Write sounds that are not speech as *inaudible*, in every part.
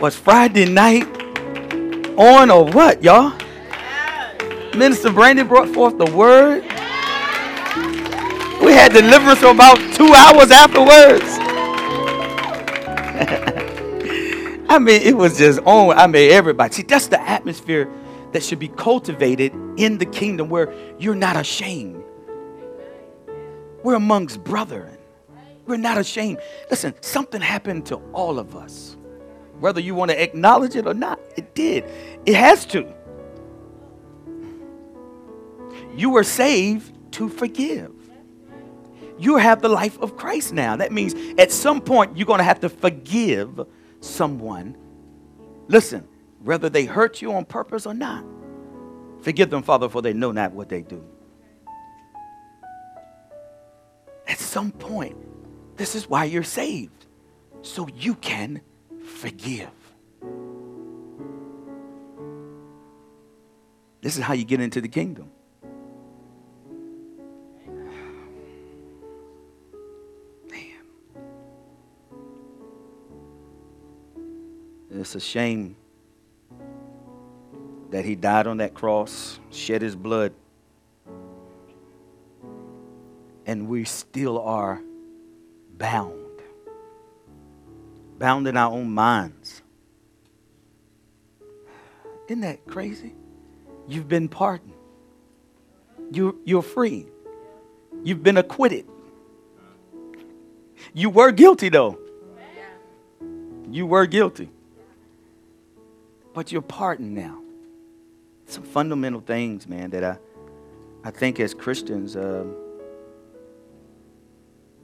Was Friday night on or what, y'all? Minister Brandon brought forth the word. We had deliverance for about two hours afterwards. *laughs* I mean, it was just on. I mean, everybody. See, that's the atmosphere that should be cultivated in the kingdom where you're not ashamed. We're amongst brethren. We're not ashamed. Listen, something happened to all of us. Whether you want to acknowledge it or not, it did. It has to. You were saved to forgive. You have the life of Christ now. That means at some point you're going to have to forgive someone. Listen, whether they hurt you on purpose or not, forgive them, Father, for they know not what they do. At some point, this is why you're saved, so you can forgive. This is how you get into the kingdom. Man. It's a shame that he died on that cross, shed his blood, and we still are bound. Bound in our own minds. Isn't that crazy? You've been pardoned. You're, you're free. You've been acquitted. You were guilty, though. You were guilty but you're pardoned now. Some fundamental things, man, that I, I think as Christians um,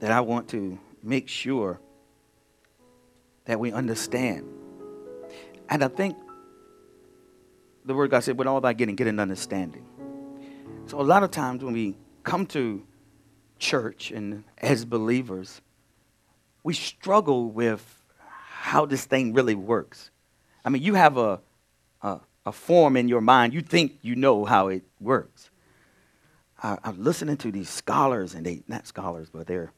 that I want to make sure that we understand. And I think the word God said, with all about getting, get an understanding. So a lot of times when we come to church and as believers, we struggle with how this thing really works. I mean, you have a, a, a form in your mind. You think you know how it works. I, I'm listening to these scholars, and they, not scholars, but they're,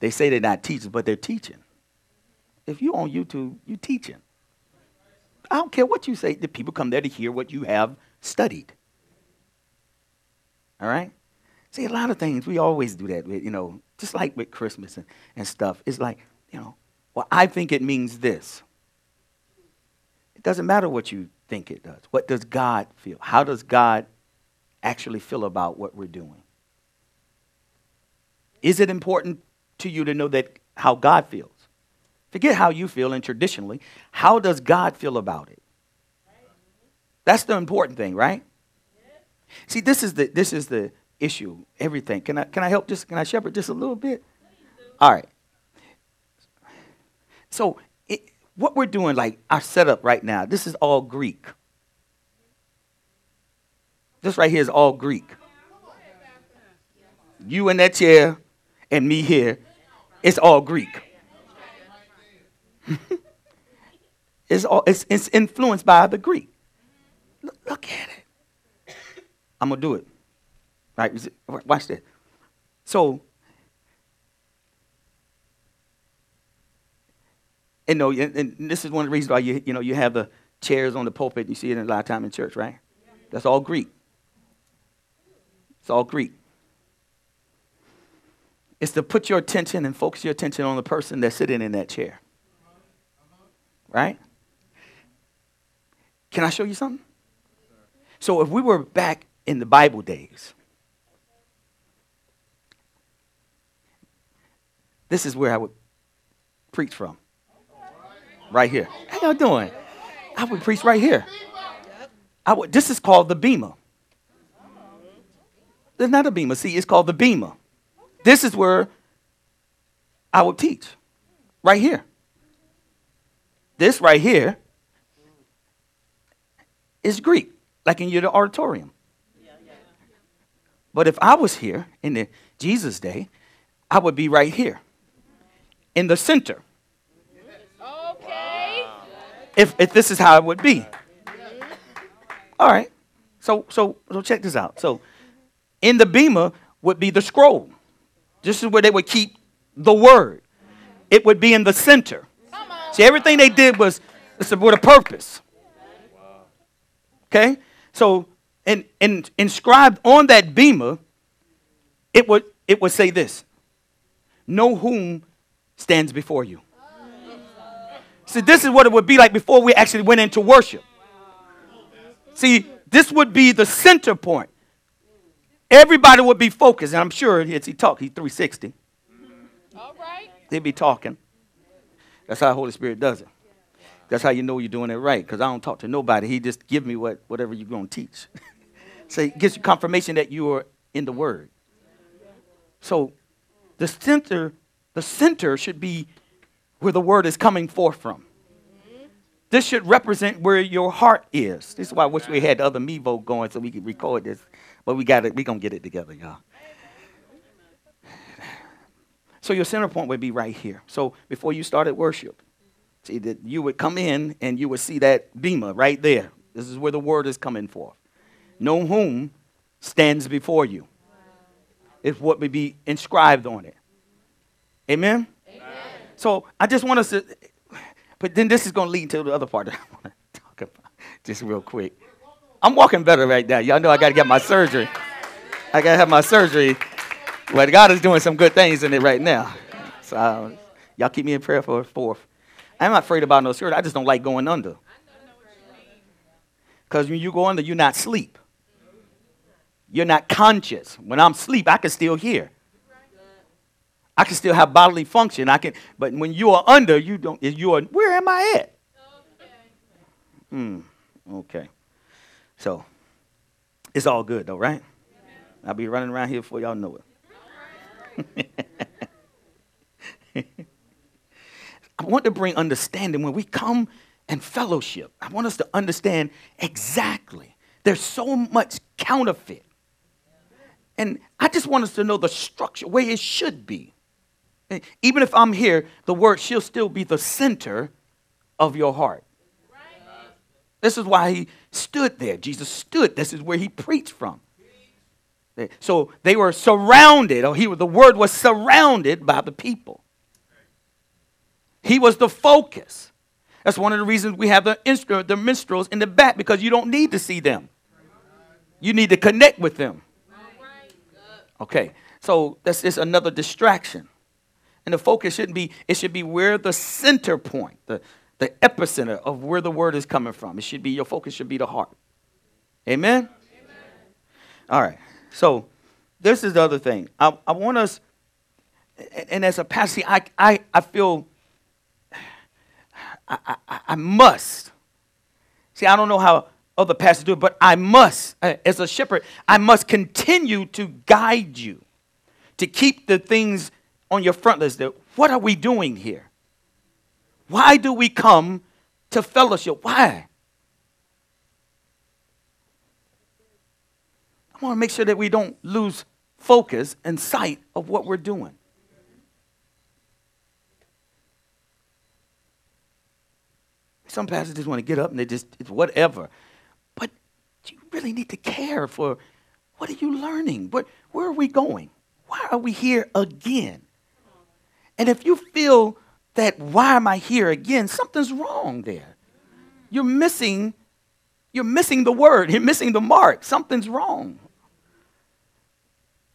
they say they're not teachers, but they're teaching. If you on YouTube, you teaching. I don't care what you say. The people come there to hear what you have studied. All right? See, a lot of things, we always do that with, you know, just like with Christmas and, and stuff. It's like, you know, well, I think it means this. It doesn't matter what you think it does. What does God feel? How does God actually feel about what we're doing? Is it important to you to know that how God feels? Forget how you feel and traditionally, how does God feel about it? That's the important thing, right? See, this is the this is the issue. Everything. Can I can I help just can I shepherd just a little bit? All right. So what we're doing, like our setup right now, this is all Greek. This right here is all Greek. You in that chair and me here, it's all Greek. *laughs* it's, all, it's, it's influenced by the Greek. Look, look at it. I'm going to do it. Right? Watch this. So And no, and this is one of the reasons why you, you know, you have the chairs on the pulpit. You see it a lot of time in church, right? That's all Greek. It's all Greek. It's to put your attention and focus your attention on the person that's sitting in that chair. Right? Can I show you something? So if we were back in the Bible days, this is where I would preach from right here. How y'all doing? I would preach right here. I would, this is called the bema. There's not a bema. See, it's called the bema. This is where I would teach. Right here. This right here is Greek, like in your auditorium. But if I was here in the Jesus day, I would be right here in the center Okay. if, if this is how it would be. All right. So, so, so check this out. So, in the bema would be the scroll. This is where they would keep the word. It would be in the center. See, everything they did was with a purpose. Okay? So, and, and inscribed on that bema, it would, it would say this Know whom stands before you. See, this is what it would be like before we actually went into worship. See, this would be the center point. Everybody would be focused, and I'm sure as he talk, he's 360. All right. They'd be talking. That's how the Holy Spirit does it. That's how you know you're doing it right, because I don't talk to nobody. He just give me what whatever you're going to teach. *laughs* so it gives you confirmation that you are in the Word. So the center, the center should be where the Word is coming forth from. This should represent where your heart is. This is why I wish we had the other Mevo going so we could record this. But we got it. we're gonna get it together, y'all. So your center point would be right here. So before you started worship, see that you would come in and you would see that bema right there. This is where the word is coming forth. Know whom stands before you. Is what would be inscribed on it. Amen? Amen. So I just want us to, but then this is going to lead to the other part that I want to *laughs* talk about just real quick. I'm walking better right now. Y'all know I got to get my surgery. I got to have my surgery. But God is doing some good things in it right now. So y'all keep me in prayer for a fourth. I'm not afraid about no surgery. I just don't like going under. Because when you go under, you're not asleep. You're not conscious. When I'm asleep, I can still hear. I can still have bodily function. I can, but when you are under, you don't. You are. Where am I at? Hmm. Okay. So it's all good though, right? I'll be running around here before y'all know it. *laughs* I want to bring understanding when we come and fellowship. I want us to understand exactly. There's so much counterfeit. And I just want us to know the structure, where it should be. Even if I'm here, the word should still be the center of your heart. This is why he stood there. Jesus stood. This is where he preached from. So they were surrounded, or he, the word was surrounded by the people. He was the focus. That's one of the reasons we have the, instru- the minstrels in the back because you don't need to see them. You need to connect with them. Okay, so that's just another distraction. And the focus shouldn't be, it should be where the center point, the, the epicenter of where the word is coming from. It should be, your focus should be the heart. Amen? Amen. All right. So this is the other thing. I, I want us, and as a pastor, I, I, I feel I, I, I must. See, I don't know how other pastors do it, but I must, uh, as a shepherd, I must continue to guide you to keep the things on your front list. What are we doing here? Why do we come to fellowship? Why? I want to make sure that we don't lose focus and sight of what we're doing. Some pastors just want to get up and they just, it's whatever. But you really need to care for what are you learning? What, where are we going? Why are we here again? And if you feel that why am I here again? Something's wrong there. You're missing, you're missing the word, you're missing the mark. Something's wrong.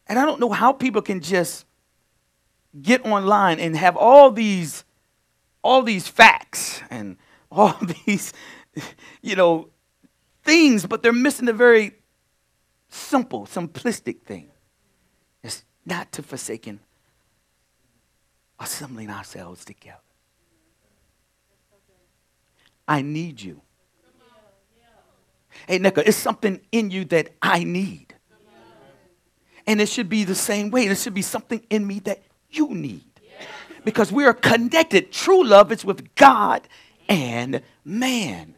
And I don't know how people can just get online and have all these all these facts and all *laughs* these you know things but they're missing the very simple simplistic thing it's not to forsaken assembling ourselves together. I need you. Hey, Nika, it's something in you that I need. And it should be the same way. It should be something in me that you need. Because we are connected. True love is with God and man.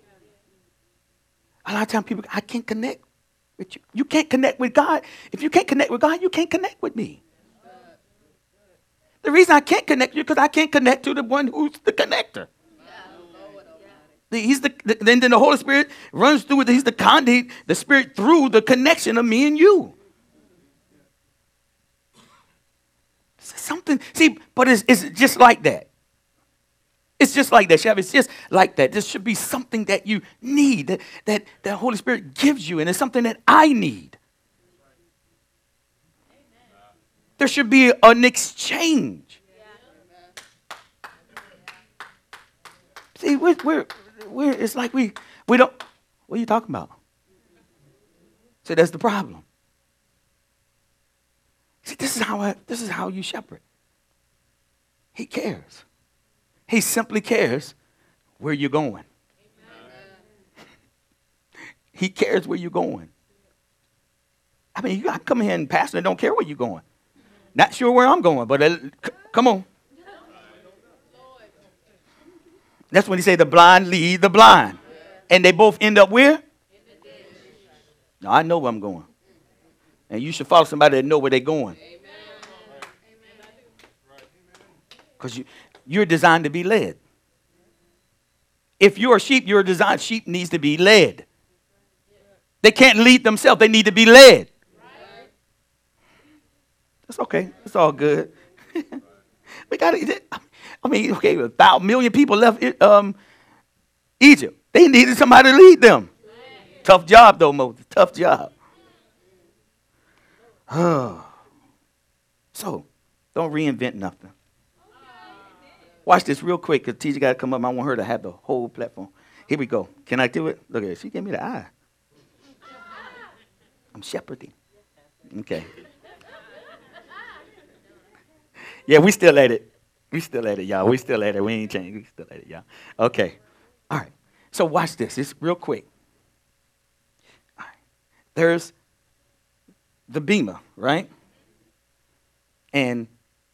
A lot of times people, I can't connect with you. You can't connect with God. If you can't connect with God, you can't connect with me. The reason I can't connect you because I can't connect to the one who's the connector. He's the then, then the Holy Spirit runs through it. He's the conduit, the Spirit through the connection of me and you. Something, see, but it's, it's just like that. It's just like that, Chef. It's just like that. This should be something that you need, that, that the Holy Spirit gives you, and it's something that I need. There should be an exchange. See, we're, we're, we're, it's like we, we don't, what are you talking about? See, that's the problem. See, this is how I, this is how you shepherd. He cares. He simply cares where you're going. *laughs* He cares where you're going. I mean, you got to come here and pastor and don't care where you're going. Not sure where I'm going, but uh, c- come on. That's when he say the blind lead the blind. And they both end up where? Now I know where I'm going. And you should follow somebody that know where they're going. Because you, you're designed to be led. If you're a sheep, you're designed, sheep needs to be led. They can't lead themselves, they need to be led. That's okay. It's all good. *laughs* we got it. I mean, okay, about a million people left um, Egypt. They needed somebody to lead them. Tough job, though, Moses. Tough job. So, don't reinvent nothing. Watch this real quick because teacher got to come up. I want her to have the whole platform. Here we go. Can I do it? Look at it. She gave me the eye. I'm shepherding. Okay. Yeah, we still at it. We still at it, y'all. We still at it. We ain't changed. We still at it, y'all. Okay. All right. So watch this. It's real quick. All right. There's the bema, right? And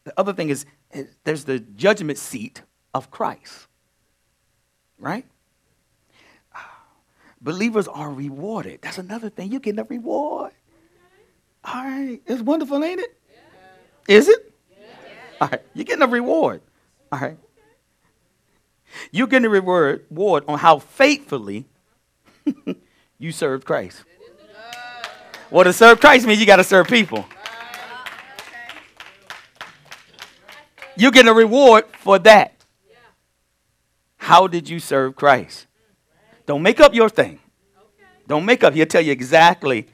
the other thing is there's the judgment seat of Christ. Right? Ah, believers are rewarded. That's another thing. You're getting a reward. All right. It's wonderful, ain't it? Is it? All right. You're getting a reward. All right. You're getting a reward, reward on how faithfully *laughs* you served Christ. Well, to serve Christ means you got to serve people. You're getting a reward for that. How did you serve Christ? Don't make up your thing. Don't make up. He'll tell you exactly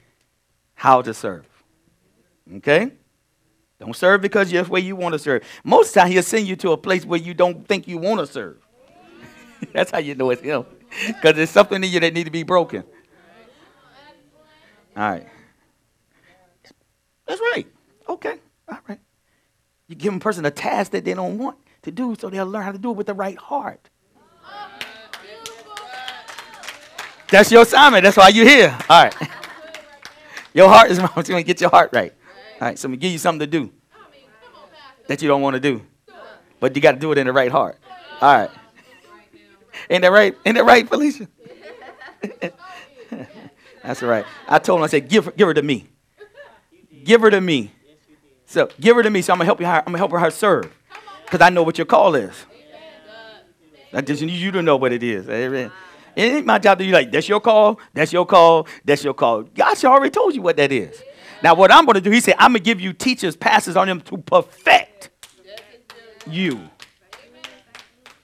how to serve. Okay? Don't serve because that's where you want to serve. Most time he'll send you to a place where you don't think you want to serve. *laughs* that's how you know it's him. Because there's something in you that need to be broken. All right. That's right. Okay. All right. You give a person a task that they don't want to do so they'll learn how to do it with the right heart. That's your assignment. That's why you're here. All right. *laughs* Your heart is *laughs* You going to get your heart right. All right, so I'm going to give you something to do that you don't want to do. But you got to do it in the right heart. All right. Ain't that right? Ain't that right, Felicia? *laughs* That's right. I told him, I said, give, give her to me. Give her to me. So give her to me. So I'm gonna help you. I'm gonna help her serve, because I know what your call is. I just need you to know what it is. Amen. It ain't my job to be like, that's your call, that's your call, that's your call. God already told you what that is. Now, what I'm going to do, he said, I'm going to give you teachers, passes on them to perfect you.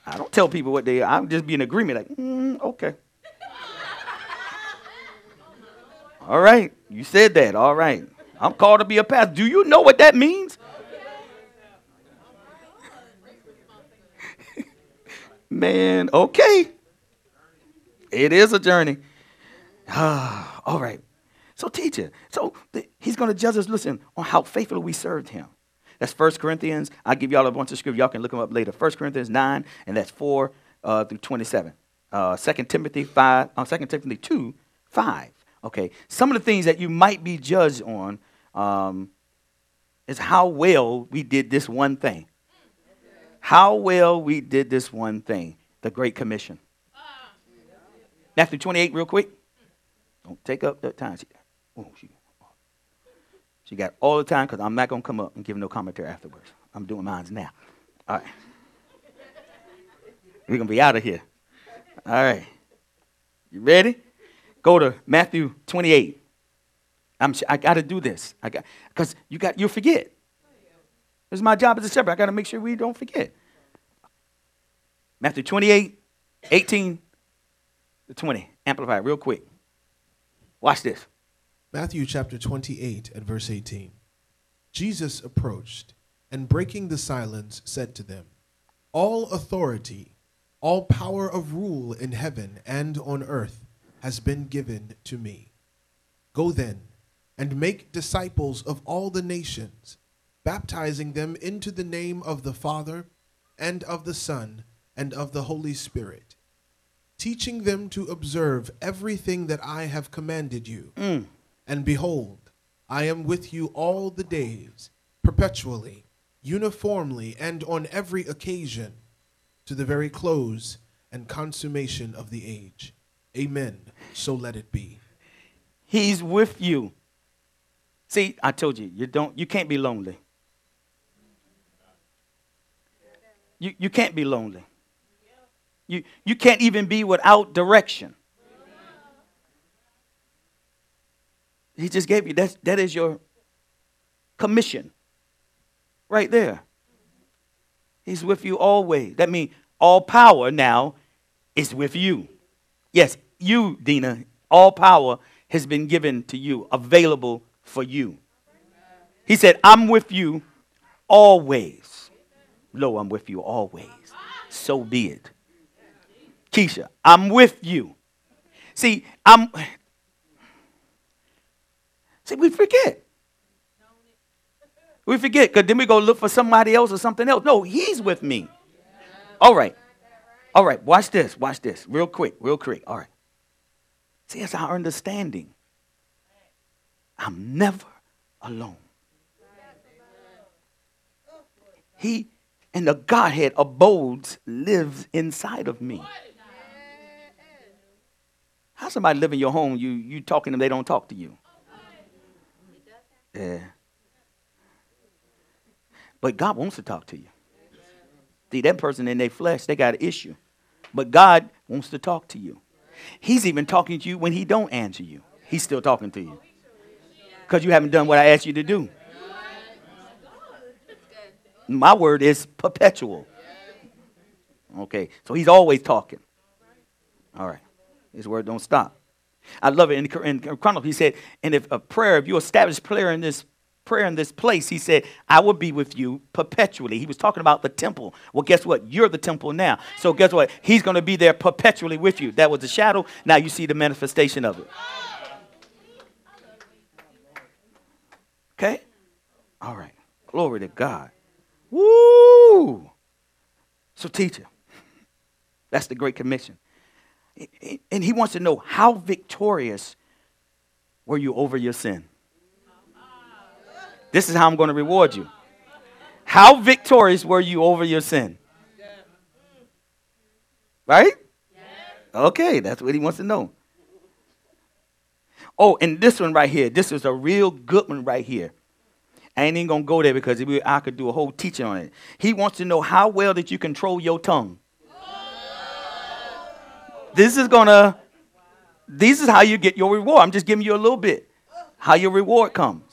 I don't tell people what they are. I'm just be in agreement, like, mm, okay. All right. You said that. All right. I'm called to be a pastor. Do you know what that means? *laughs* Man, okay. It is a journey. *sighs* all right. So, teacher, so he's going to judge us, listen, on how faithfully we served him. That's 1 Corinthians. I'll give y'all a bunch of scripture. Y'all can look them up later. 1 Corinthians 9, and that's 4 uh, through 27. Uh, 2 Timothy 5, uh, 2 Timothy 2, 5. Okay. Some of the things that you might be judged on um, is how well we did this one thing. How well we did this one thing, the Great Commission. Matthew 28, real quick. Don't take up that time. She, oh, she, she got all the time because I'm not going to come up and give no commentary afterwards. I'm doing mine now. All right. We're going to be out of here. All right. You ready? Go to Matthew 28. I'm, I got to do this. I got because you got you'll forget. Is my job as a shepherd. I got to make sure we don't forget. Matthew 28, 18 to 20. Amplify real quick. Watch this. Matthew chapter 28 and verse 18. Jesus approached and breaking the silence said to them, All authority, all power of rule in heaven and on earth has been given to me. Go then and make disciples of all the nations, baptizing them into the name of the Father and of the Son and of the Holy Spirit, teaching them to observe everything that I have commanded you. Mm. And behold, I am with you all the days, perpetually, uniformly, and on every occasion, to the very close and consummation of the age. Amen. So let it be. He's with you. See, I told you, you don't you can't be lonely. You you can't be lonely. You you can't even be without direction. He just gave you that that is your commission. Right there. He's with you always. That means all power now is with you. Yes, you, Dina, all power has been given to you, available for you. He said, I'm with you always. Lo, I'm with you always. So be it. Keisha, I'm with you. See, I'm. See, we forget. We forget because then we go look for somebody else or something else. No, he's with me. All right. All right. Watch this. Watch this. Real quick. Real quick. All right. See, that's our understanding. I'm never alone. He and the Godhead abodes, lives inside of me. How somebody live in your home, you you talking to them, they don't talk to you. Yeah. But God wants to talk to you. See, that person in their flesh, they got an issue. But God wants to talk to you. He's even talking to you when he don't answer you. He's still talking to you. Because you haven't done what I asked you to do. My word is perpetual. Okay, so he's always talking. All right, his word don't stop. I love it in, in Chronicles. He said, and if a prayer, if you establish prayer in this prayer in this place, he said, I will be with you perpetually. He was talking about the temple. Well, guess what? You're the temple now. So guess what? He's going to be there perpetually with you. That was the shadow. Now you see the manifestation of it. Okay? All right. Glory to God. Woo! So, teacher, that's the Great Commission. And he wants to know how victorious were you over your sin? This is how I'm going to reward you. How victorious were you over your sin? Right? Okay, that's what he wants to know. Oh, and this one right here. This is a real good one right here. I ain't even gonna go there because I could do a whole teaching on it. He wants to know how well did you control your tongue. This is gonna. This is how you get your reward. I'm just giving you a little bit. How your reward comes.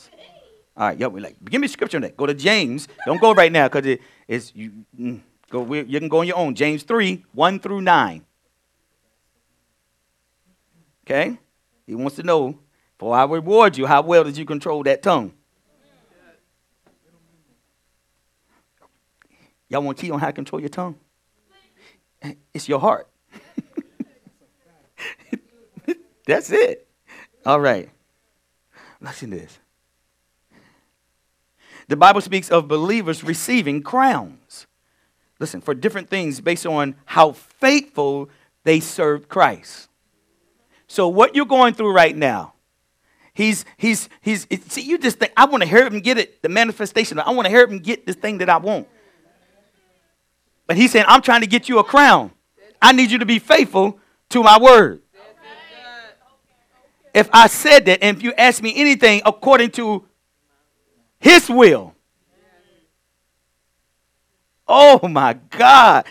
All right, yo, we like give me scripture on that. Go to James. Don't go right now because it, it's you. Mm, go. You can go on your own. James three one through nine. Okay. He wants to know, for I reward you, how well did you control that tongue? Y'all want key on how to control your tongue? It's your heart. *laughs* That's it. All right. Listen to this. The Bible speaks of believers receiving crowns. Listen, for different things based on how faithful they served Christ. So what you're going through right now, he's he's he's see you just think I want to hear him get it, the manifestation. I want to hear him get this thing that I want. But he's saying, I'm trying to get you a crown. I need you to be faithful to my word. If I said that, and if you ask me anything according to his will. Oh my God.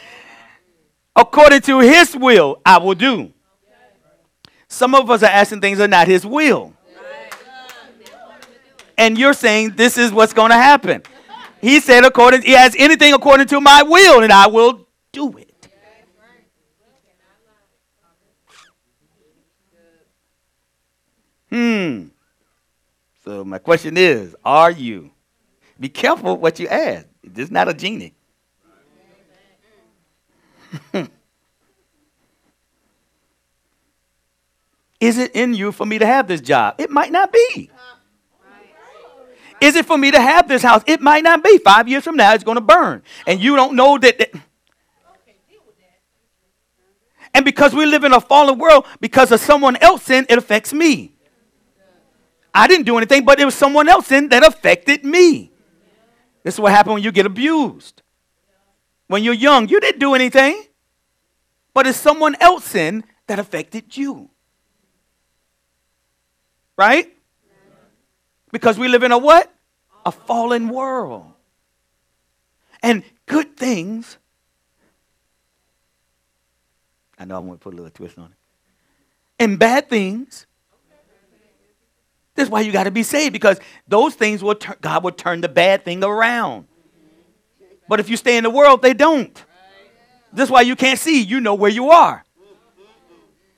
According to His will, I will do. Some of us are asking things that are not His will. And you're saying this is what's going to happen. He said, according, he has anything according to my will, and I will do it. Hmm. So my question is, are you? Be careful what you ask. This is not a genie. *laughs* is it in you for me to have this job? It might not be. Is it for me to have this house? It might not be. Five years from now, it's going to burn. And you don't know that. that and because we live in a fallen world, because of someone else sin, it affects me. I didn't do anything, but it was someone else in that affected me. This is what happens when you get abused. When you're young, you didn't do anything, but it's someone else sin that affected you. Right? Because we live in a what? A fallen world. And good things I know I want to put a little twist on it. And bad things. That's why you got to be saved because those things will turn, God will turn the bad thing around. But if you stay in the world, they don't. That's why you can't see. You know where you are.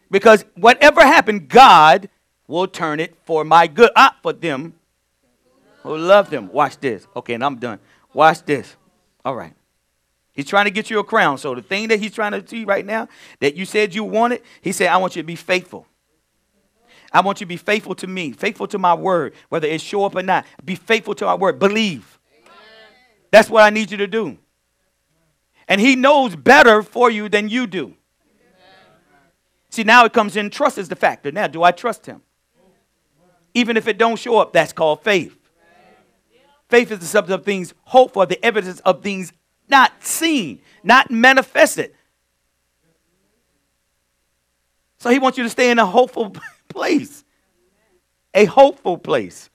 Because whatever happened, God will turn it for my good. Ah, for them who love them. Watch this. Okay, and I'm done. Watch this. All right. He's trying to get you a crown. So the thing that he's trying to see right now that you said you wanted, he said, I want you to be faithful. I want you to be faithful to me, faithful to my word, whether it show up or not. Be faithful to our word. Believe. Amen. That's what I need you to do. And he knows better for you than you do. Amen. See, now it comes in trust is the factor. Now, do I trust him? Even if it don't show up, that's called faith. Faith is the substance of things hoped for, the evidence of things not seen, not manifested. So he wants you to stay in a hopeful place. A hopeful place.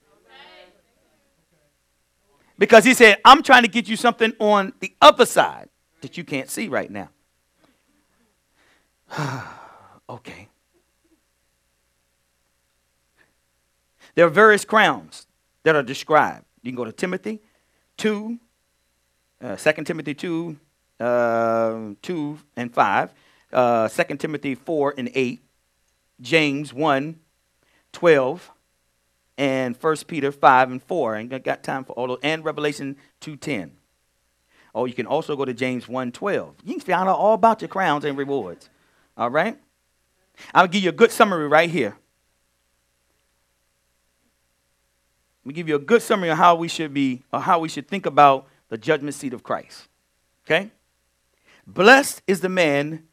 Because he said, I'm trying to get you something on the other side that you can't see right now. *sighs* okay. There are various crowns that are described. You can go to Timothy 2, uh, 2 Timothy 2, uh, 2 and 5, uh, 2 Timothy 4 and 8, James 1, 12, and 1 Peter 5 and 4. And I got time for all those, and Revelation 2.10. Or oh, you can also go to James 1.12. You can find out all about your crowns and rewards. All right? I'll give you a good summary right here. Let me give you a good summary of how we should be, or how we should think about the judgment seat of Christ. Okay? Blessed is the man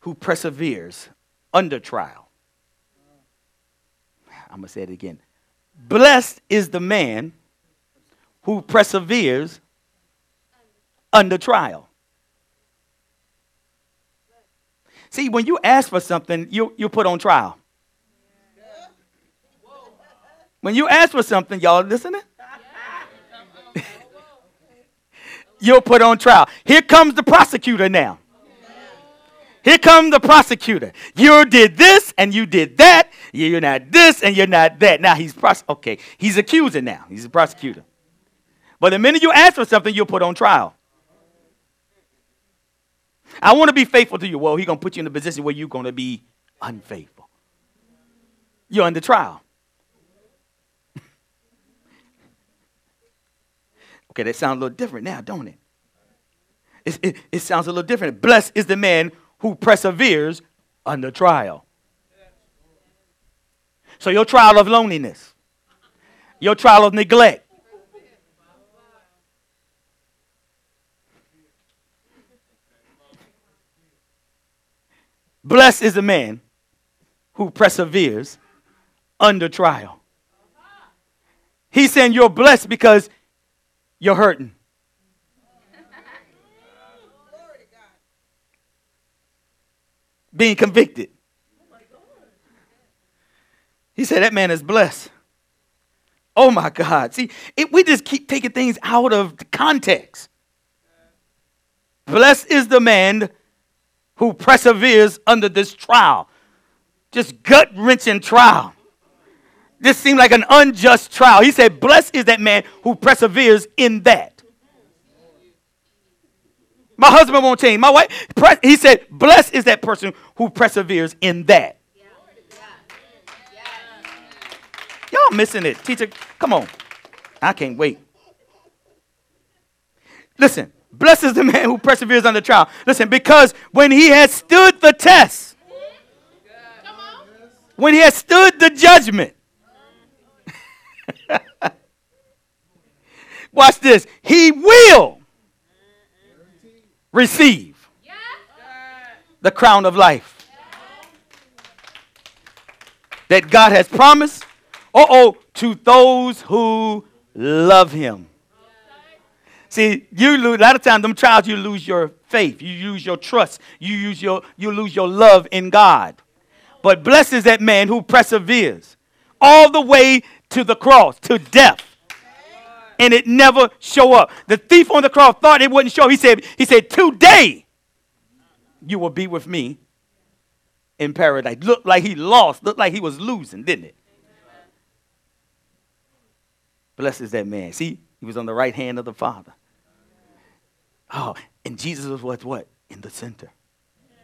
who perseveres under trial. I'm going to say it again. Blessed is the man who perseveres under trial. See, when you ask for something, you, you put on trial. When you ask for something, y'all listening? *laughs* you'll put on trial. Here comes the prosecutor now. Here come the prosecutor. You did this and you did that. You're not this and you're not that. Now he's pros- okay. He's accusing now. He's a prosecutor. But the minute you ask for something, you're put on trial. I want to be faithful to you. Well, he's gonna put you in a position where you're gonna be unfaithful. You're under trial. *laughs* Okay, that sounds a little different now, don't it? It, it? it, sounds a little different. Blessed is the man who perseveres under trial. So, your trial of loneliness, your trial of neglect, Blessed is the man who perseveres under trial. He's saying you're blessed because you're hurting. Being convicted. He said, That man is blessed. Oh my God. See, it, we just keep taking things out of context. Blessed is the man who perseveres under this trial. Just gut wrenching trial. This seemed like an unjust trial. He said, Blessed is that man who perseveres in that. My husband won't change. My wife, he said, Blessed is that person who perseveres in that. Y'all Y'all missing it. Teacher, come on. I can't wait. Listen, blessed is the man who perseveres under trial. Listen, because when he has stood the test, when he has stood the judgment, *laughs* watch this, he will receive the crown of life that God has promised. Uh oh, to those who love him. See, you lose a lot of times them trials you lose your faith, you lose your trust, you use your you lose your love in God. But blessed is that man who perseveres all the way to the cross, to death. And it never show up. The thief on the cross thought it wouldn't show. He said, he said, today you will be with me in paradise. Looked like he lost, looked like he was losing, didn't it? Blessed is that man. See, he was on the right hand of the Father. Oh, and Jesus was what? What? In the center.